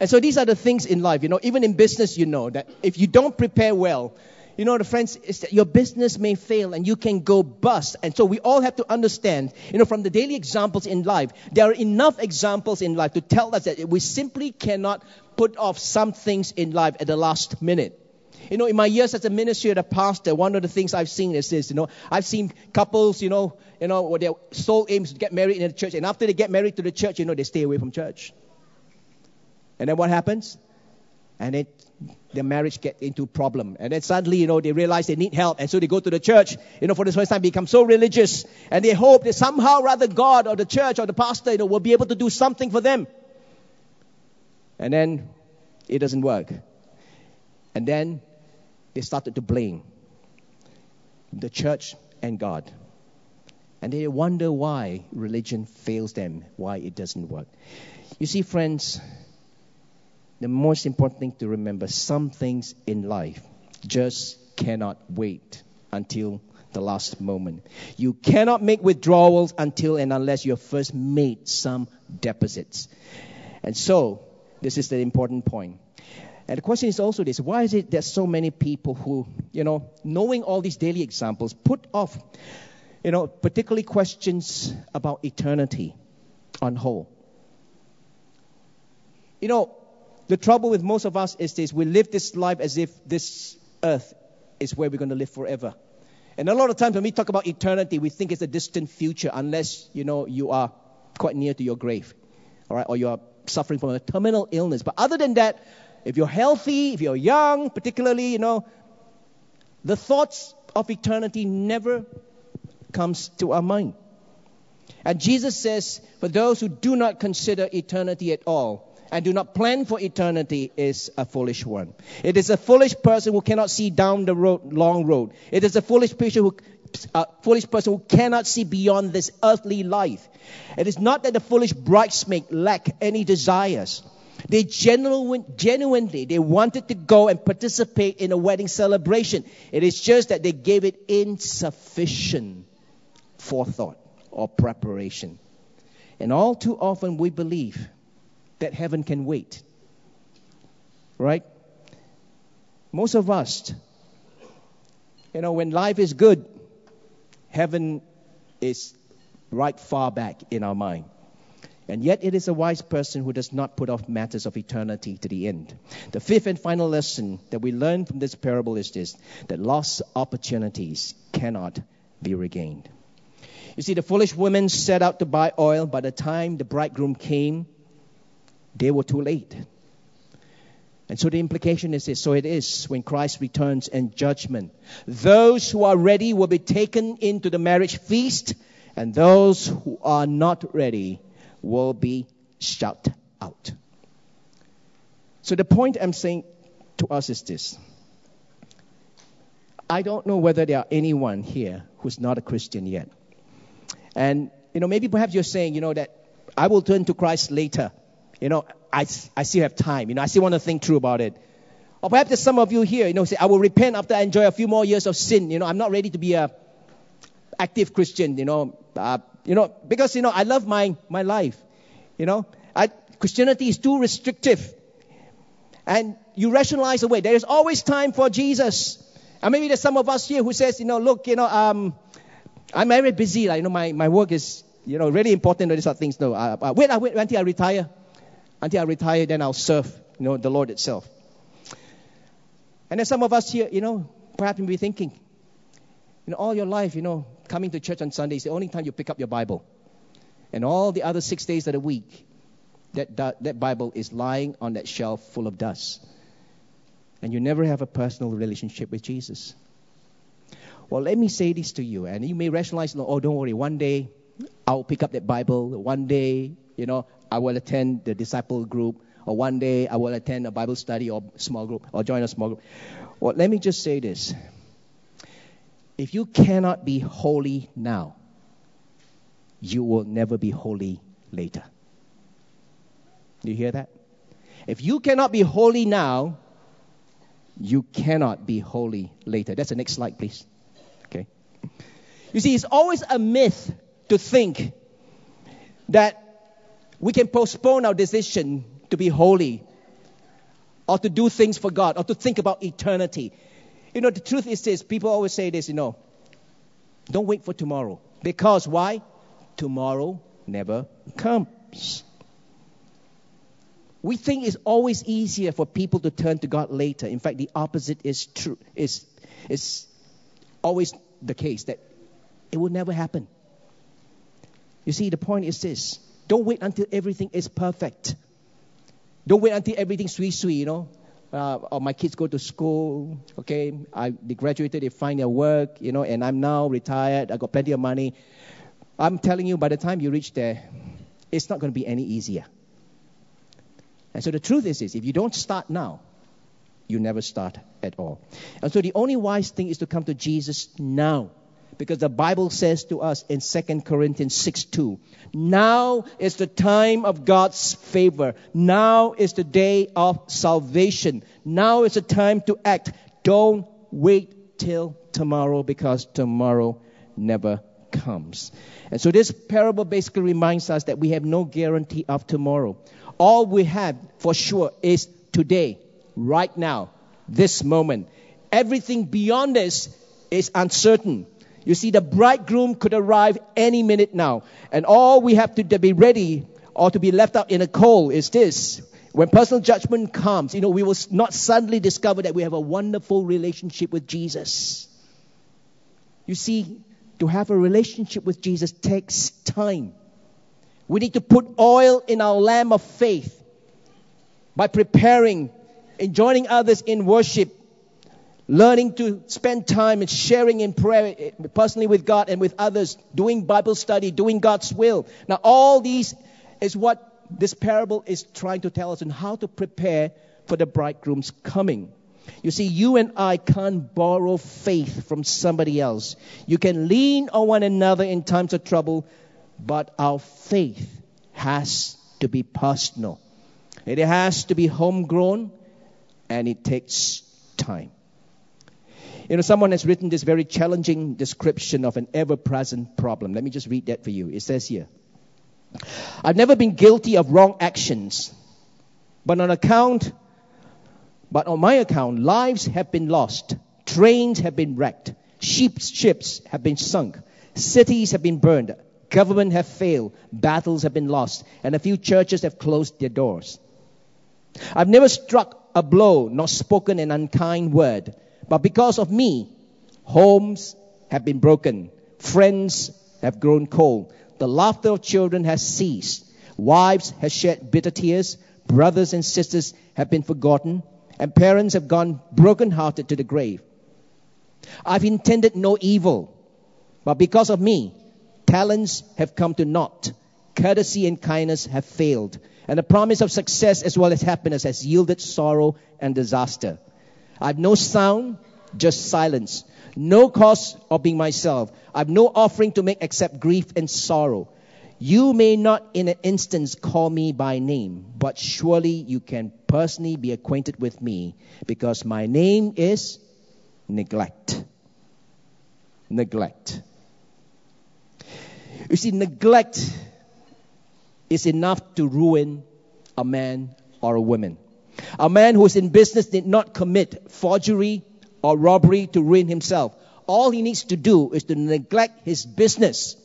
and so these are the things in life, you know, even in business, you know, that if you don't prepare well, you know, the friends, that your business may fail and you can go bust. And so we all have to understand, you know, from the daily examples in life, there are enough examples in life to tell us that we simply cannot put off some things in life at the last minute. You know, in my years as a ministry and a pastor, one of the things I've seen is this, you know, I've seen couples, you know, you know, where their sole aim is to get married in the church, and after they get married to the church, you know, they stay away from church. And then what happens? And it, their marriage get into problem. And then suddenly, you know, they realize they need help. And so they go to the church, you know, for the first time, become so religious. And they hope that somehow rather God or the church or the pastor, you know, will be able to do something for them. And then it doesn't work. And then they started to blame the church and God. And they wonder why religion fails them, why it doesn't work. You see, friends, the most important thing to remember some things in life just cannot wait until the last moment. You cannot make withdrawals until and unless you have first made some deposits. And so, this is the important point. And the question is also this why is it that so many people who, you know, knowing all these daily examples, put off, you know, particularly questions about eternity on hold? You know, the trouble with most of us is this we live this life as if this earth is where we're going to live forever. And a lot of times when we talk about eternity, we think it's a distant future unless, you know, you are quite near to your grave, all right, or you are suffering from a terminal illness. But other than that, if you're healthy, if you're young, particularly, you know, the thoughts of eternity never comes to our mind. And Jesus says, for those who do not consider eternity at all and do not plan for eternity is a foolish one. It is a foolish person who cannot see down the road, long road. It is a foolish person who a foolish person who cannot see beyond this earthly life. It is not that the foolish bridesmaid lack any desires they genuine, genuinely, they wanted to go and participate in a wedding celebration. It is just that they gave it insufficient forethought or preparation. And all too often we believe that heaven can wait. Right? Most of us, you know, when life is good, heaven is right far back in our mind. And yet, it is a wise person who does not put off matters of eternity to the end. The fifth and final lesson that we learn from this parable is this that lost opportunities cannot be regained. You see, the foolish women set out to buy oil. By the time the bridegroom came, they were too late. And so the implication is this so it is when Christ returns in judgment. Those who are ready will be taken into the marriage feast, and those who are not ready will be shut out. So the point I'm saying to us is this. I don't know whether there are anyone here who's not a Christian yet. And, you know, maybe perhaps you're saying, you know, that I will turn to Christ later. You know, I, I still have time. You know, I still want to think through about it. Or perhaps there's some of you here, you know, say, I will repent after I enjoy a few more years of sin. You know, I'm not ready to be a active Christian, you know, uh, you know, because, you know, I love my, my life. You know, I, Christianity is too restrictive. And you rationalize away. There is always time for Jesus. And maybe there's some of us here who says, you know, look, you know, um, I'm very busy. Like, you know, my, my work is, you know, really important. These sort of things. No, uh, wait, uh, wait until I retire. Until I retire, then I'll serve, you know, the Lord itself. And then some of us here, you know, perhaps be thinking, you know, all your life, you know, coming to church on Sunday is the only time you pick up your Bible. And all the other six days of the week, that, that, that Bible is lying on that shelf full of dust. And you never have a personal relationship with Jesus. Well, let me say this to you, and you may rationalize, oh, don't worry, one day I'll pick up that Bible. One day, you know, I will attend the disciple group, or one day I will attend a Bible study or small group, or join a small group. Well, let me just say this. If you cannot be holy now, you will never be holy later. Do you hear that? If you cannot be holy now, you cannot be holy later. That's the next slide, please. Okay. You see, it's always a myth to think that we can postpone our decision to be holy or to do things for God or to think about eternity. You know, the truth is this people always say this, you know, don't wait for tomorrow. Because why? Tomorrow never comes. We think it's always easier for people to turn to God later. In fact, the opposite is true. Is is always the case that it will never happen. You see, the point is this: don't wait until everything is perfect. Don't wait until everything's sweet, sweet. You know, uh, or my kids go to school. Okay, I they graduated, they find their work. You know, and I'm now retired. I got plenty of money. I'm telling you, by the time you reach there, it's not going to be any easier. And so the truth is this if you don't start now, you never start at all. And so the only wise thing is to come to Jesus now. Because the Bible says to us in 2 Corinthians 6 2, now is the time of God's favor. Now is the day of salvation. Now is the time to act. Don't wait till tomorrow because tomorrow never comes. And so this parable basically reminds us that we have no guarantee of tomorrow. All we have for sure is today, right now, this moment. Everything beyond this is uncertain. You see, the bridegroom could arrive any minute now. And all we have to be ready or to be left out in a cold is this. When personal judgment comes, you know, we will not suddenly discover that we have a wonderful relationship with Jesus. You see, to have a relationship with Jesus takes time. We need to put oil in our lamp of faith by preparing and joining others in worship, learning to spend time and sharing in prayer eh, personally with God and with others, doing Bible study, doing God's will. Now, all these is what this parable is trying to tell us and how to prepare for the bridegroom's coming. You see, you and I can't borrow faith from somebody else. You can lean on one another in times of trouble, but our faith has to be personal. It has to be homegrown and it takes time. You know, someone has written this very challenging description of an ever present problem. Let me just read that for you. It says here I've never been guilty of wrong actions, but on account, but on my account, lives have been lost, trains have been wrecked, ships, ships have been sunk, cities have been burned, Government have failed, battles have been lost, and a few churches have closed their doors. I've never struck a blow nor spoken an unkind word, but because of me, homes have been broken, friends have grown cold, the laughter of children has ceased, wives have shed bitter tears, brothers and sisters have been forgotten, and parents have gone broken-hearted to the grave. I've intended no evil, but because of me, Talents have come to naught. Courtesy and kindness have failed. And the promise of success as well as happiness has yielded sorrow and disaster. I've no sound, just silence. No cause of being myself. I've no offering to make except grief and sorrow. You may not in an instance call me by name, but surely you can personally be acquainted with me because my name is neglect. Neglect. You see, neglect is enough to ruin a man or a woman. A man who is in business did not commit forgery or robbery to ruin himself. All he needs to do is to neglect his business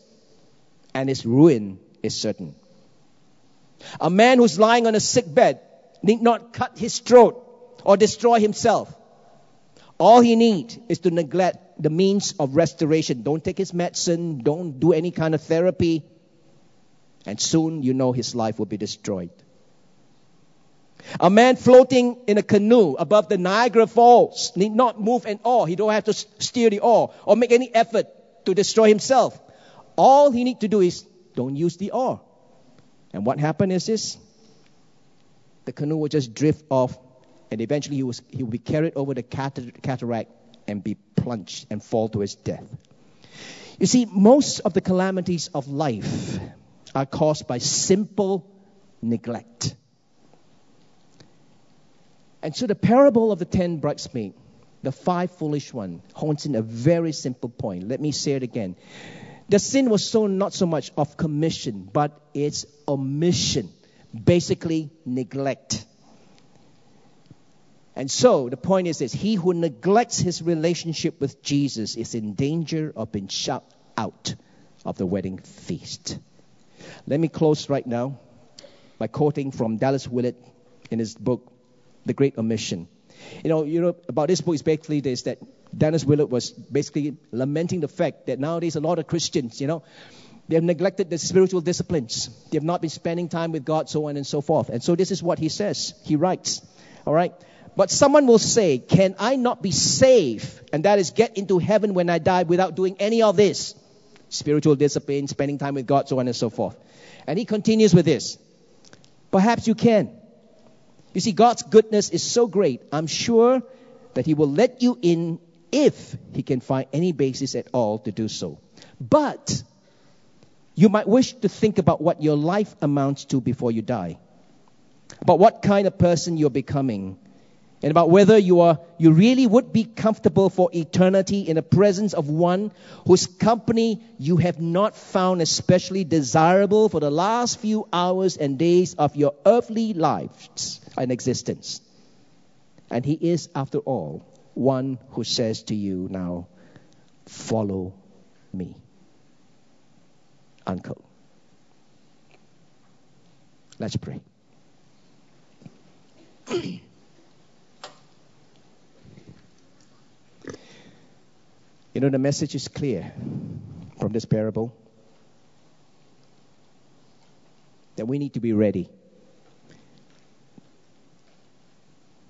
and his ruin is certain. A man who's lying on a sick bed need not cut his throat or destroy himself. All he needs is to neglect the means of restoration. Don't take his medicine, don't do any kind of therapy, and soon you know his life will be destroyed. A man floating in a canoe above the Niagara Falls need not move an oar. He don't have to steer the oar or make any effort to destroy himself. All he need to do is don't use the oar. And what happened is this the canoe will just drift off, and eventually he, was, he will be carried over the cataract and be plunged and fall to his death. You see, most of the calamities of life are caused by simple neglect. And so the parable of the ten bridesmaids, the five foolish ones, hones in a very simple point. Let me say it again. The sin was so not so much of commission, but it's omission, basically neglect. And so the point is this he who neglects his relationship with Jesus is in danger of being shut out of the wedding feast. Let me close right now by quoting from Dallas Willard in his book, The Great Omission. You know, you know about this book is basically this that Dallas Willard was basically lamenting the fact that nowadays a lot of Christians, you know, they have neglected the spiritual disciplines. They have not been spending time with God, so on and so forth. And so this is what he says. He writes, all right. But someone will say, Can I not be saved? And that is get into heaven when I die without doing any of this spiritual discipline, spending time with God, so on and so forth. And he continues with this. Perhaps you can. You see, God's goodness is so great. I'm sure that He will let you in if He can find any basis at all to do so. But you might wish to think about what your life amounts to before you die, about what kind of person you're becoming, and about whether you are you really would be comfortable for eternity in the presence of one whose company you have not found especially desirable for the last few hours and days of your earthly lives and existence. And he is, after all, one who says to you now, follow me. Uncle. Let's pray. You know, the message is clear from this parable that we need to be ready.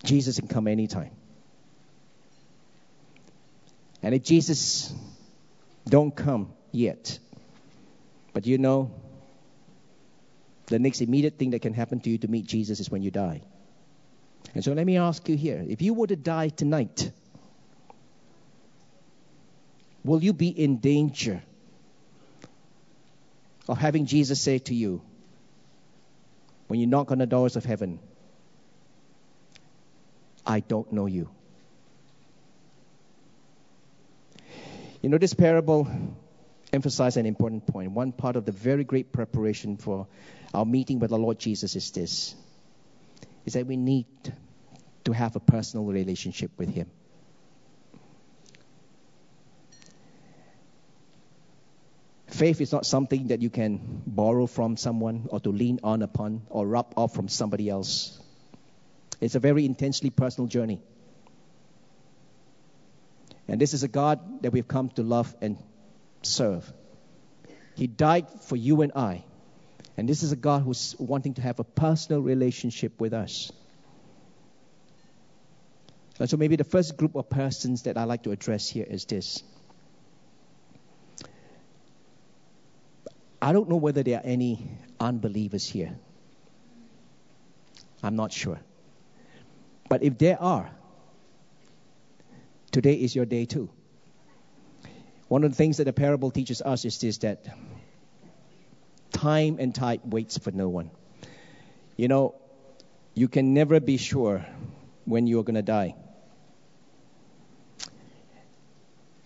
Jesus can come anytime. And if Jesus don't come yet, but you know, the next immediate thing that can happen to you to meet Jesus is when you die. And so let me ask you here if you were to die tonight, will you be in danger of having Jesus say to you, when you knock on the doors of heaven, I don't know you? You know, this parable emphasizes an important point. One part of the very great preparation for our meeting with the Lord Jesus is this is that we need to have a personal relationship with Him. Faith is not something that you can borrow from someone or to lean on upon or rub off from somebody else. It's a very intensely personal journey. And this is a God that we've come to love and serve. He died for you and I. And this is a God who's wanting to have a personal relationship with us. And so maybe the first group of persons that I'd like to address here is this. I don't know whether there are any unbelievers here. I'm not sure. But if there are, today is your day too. One of the things that the parable teaches us is this that time and tide waits for no one. You know, you can never be sure when you're going to die.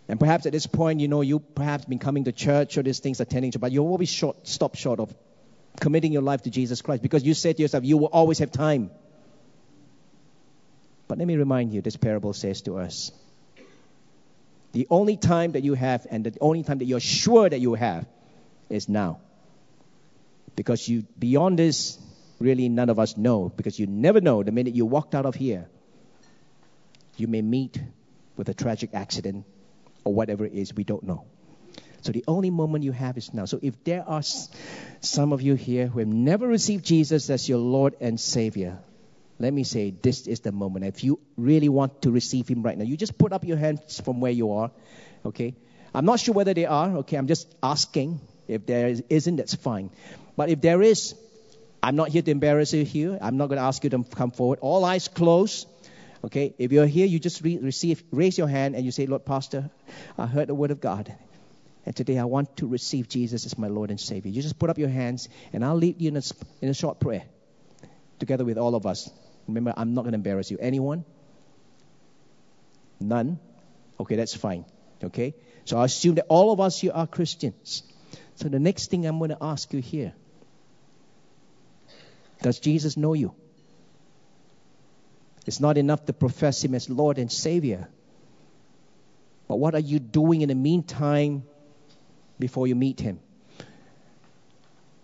And perhaps at this point, you know, you perhaps been coming to church or these things, attending church, but you always short, stop short of committing your life to Jesus Christ because you said to yourself, you will always have time. But let me remind you, this parable says to us, the only time that you have and the only time that you're sure that you have is now. Because you, beyond this, really none of us know because you never know the minute you walked out of here, you may meet with a tragic accident or whatever it is, we don't know. So the only moment you have is now. So if there are some of you here who have never received Jesus as your Lord and Savior, let me say this is the moment. If you really want to receive Him right now, you just put up your hands from where you are. Okay? I'm not sure whether they are. Okay? I'm just asking. If there isn't, that's fine. But if there is, I'm not here to embarrass you here. I'm not going to ask you to come forward. All eyes closed. Okay, if you're here, you just re- receive, raise your hand and you say, Lord Pastor, I heard the word of God. And today I want to receive Jesus as my Lord and Savior. You just put up your hands and I'll lead you in a, in a short prayer together with all of us. Remember, I'm not going to embarrass you. Anyone? None? Okay, that's fine. Okay? So I assume that all of us here are Christians. So the next thing I'm going to ask you here Does Jesus know you? It's not enough to profess Him as Lord and Savior. But what are you doing in the meantime before you meet Him?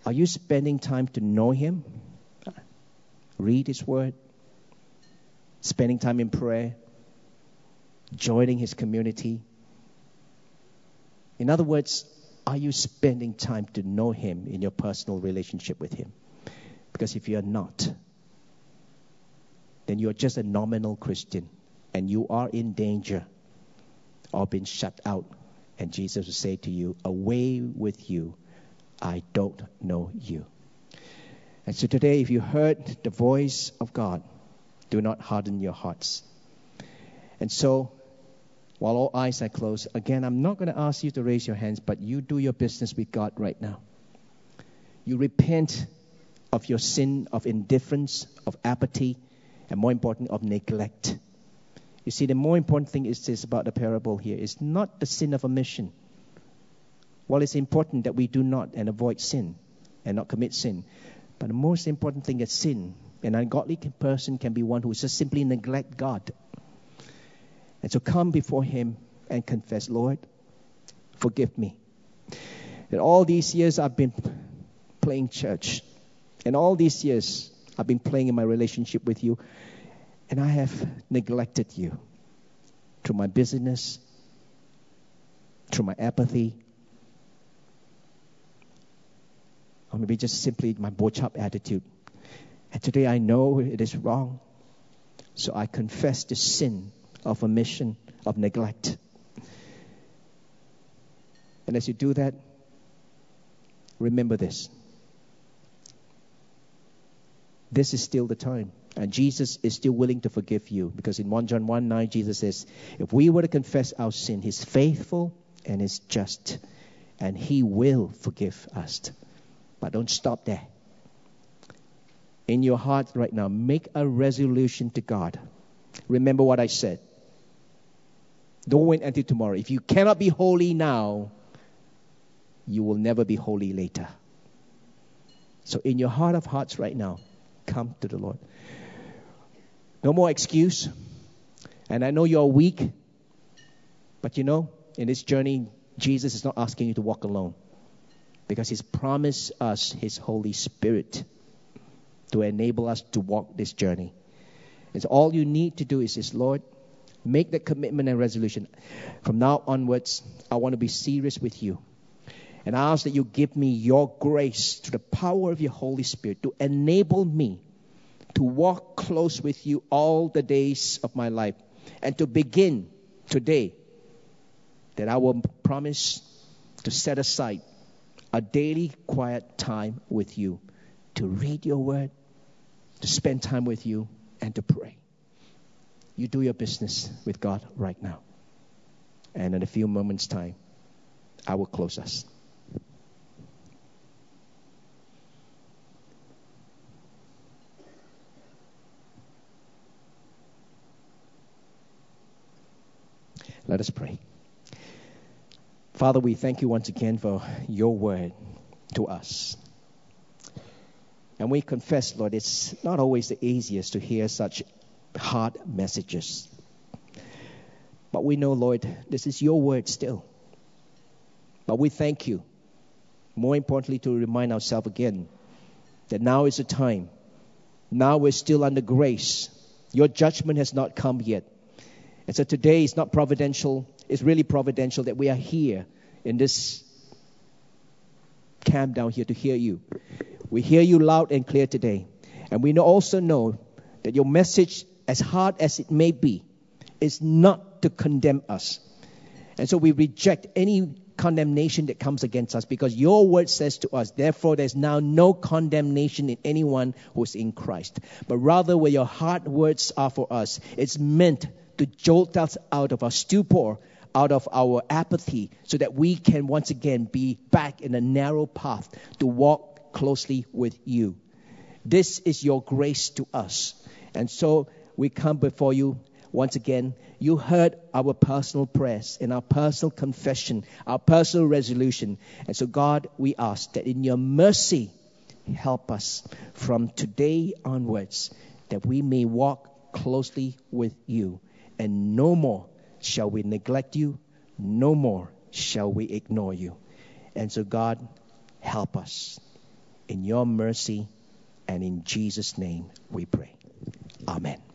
Are you spending time to know Him? Read His Word? Spending time in prayer? Joining His community? In other words, are you spending time to know Him in your personal relationship with Him? Because if you're not, then you're just a nominal Christian and you are in danger of being shut out. And Jesus will say to you, Away with you, I don't know you. And so today, if you heard the voice of God, do not harden your hearts. And so, while all eyes are closed, again, I'm not going to ask you to raise your hands, but you do your business with God right now. You repent of your sin of indifference, of apathy, and more important, of neglect. You see, the more important thing is this about the parable here. It's not the sin of omission. While it's important that we do not and avoid sin and not commit sin, but the most important thing is sin. An ungodly person can be one who just simply neglect God. And so come before Him and confess, Lord, forgive me. That all these years I've been playing church, and all these years I've been playing in my relationship with you, and I have neglected you through my busyness, through my apathy, or maybe just simply my bochap attitude. And today I know it is wrong. So I confess the sin of omission, of neglect. And as you do that, remember this this is still the time. And Jesus is still willing to forgive you because in 1 John 1 9, Jesus says, If we were to confess our sin, He's faithful and is just, and He will forgive us. But don't stop there. In your heart right now, make a resolution to God. Remember what I said. Don't wait until tomorrow. If you cannot be holy now, you will never be holy later. So, in your heart of hearts right now, come to the Lord. No more excuse. And I know you're weak, but you know, in this journey, Jesus is not asking you to walk alone because He's promised us His Holy Spirit to enable us to walk this journey. And so all you need to do is this, Lord, make that commitment and resolution. From now onwards, I want to be serious with you. And I ask that you give me your grace to the power of your Holy Spirit to enable me to walk close with you all the days of my life and to begin today that I will promise to set aside a daily quiet time with you to read your word, to spend time with you, and to pray. You do your business with God right now. And in a few moments' time, I will close us. Let us pray. Father, we thank you once again for your word to us. And we confess, Lord, it's not always the easiest to hear such hard messages. But we know, Lord, this is your word still. But we thank you. More importantly, to remind ourselves again that now is the time. Now we're still under grace. Your judgment has not come yet. And so today is not providential, it's really providential that we are here in this camp down here to hear you. We hear you loud and clear today. And we also know that your message, as hard as it may be, is not to condemn us. And so we reject any condemnation that comes against us because your word says to us, therefore, there's now no condemnation in anyone who's in Christ. But rather, where your hard words are for us, it's meant to jolt us out of our stupor, out of our apathy, so that we can once again be back in a narrow path to walk closely with you. This is your grace to us. And so we come before you once again. You heard our personal prayers and our personal confession, our personal resolution. And so, God, we ask that in your mercy, help us from today onwards that we may walk closely with you and no more shall we neglect you, no more shall we ignore you. And so, God, help us. In your mercy and in Jesus' name we pray. Amen.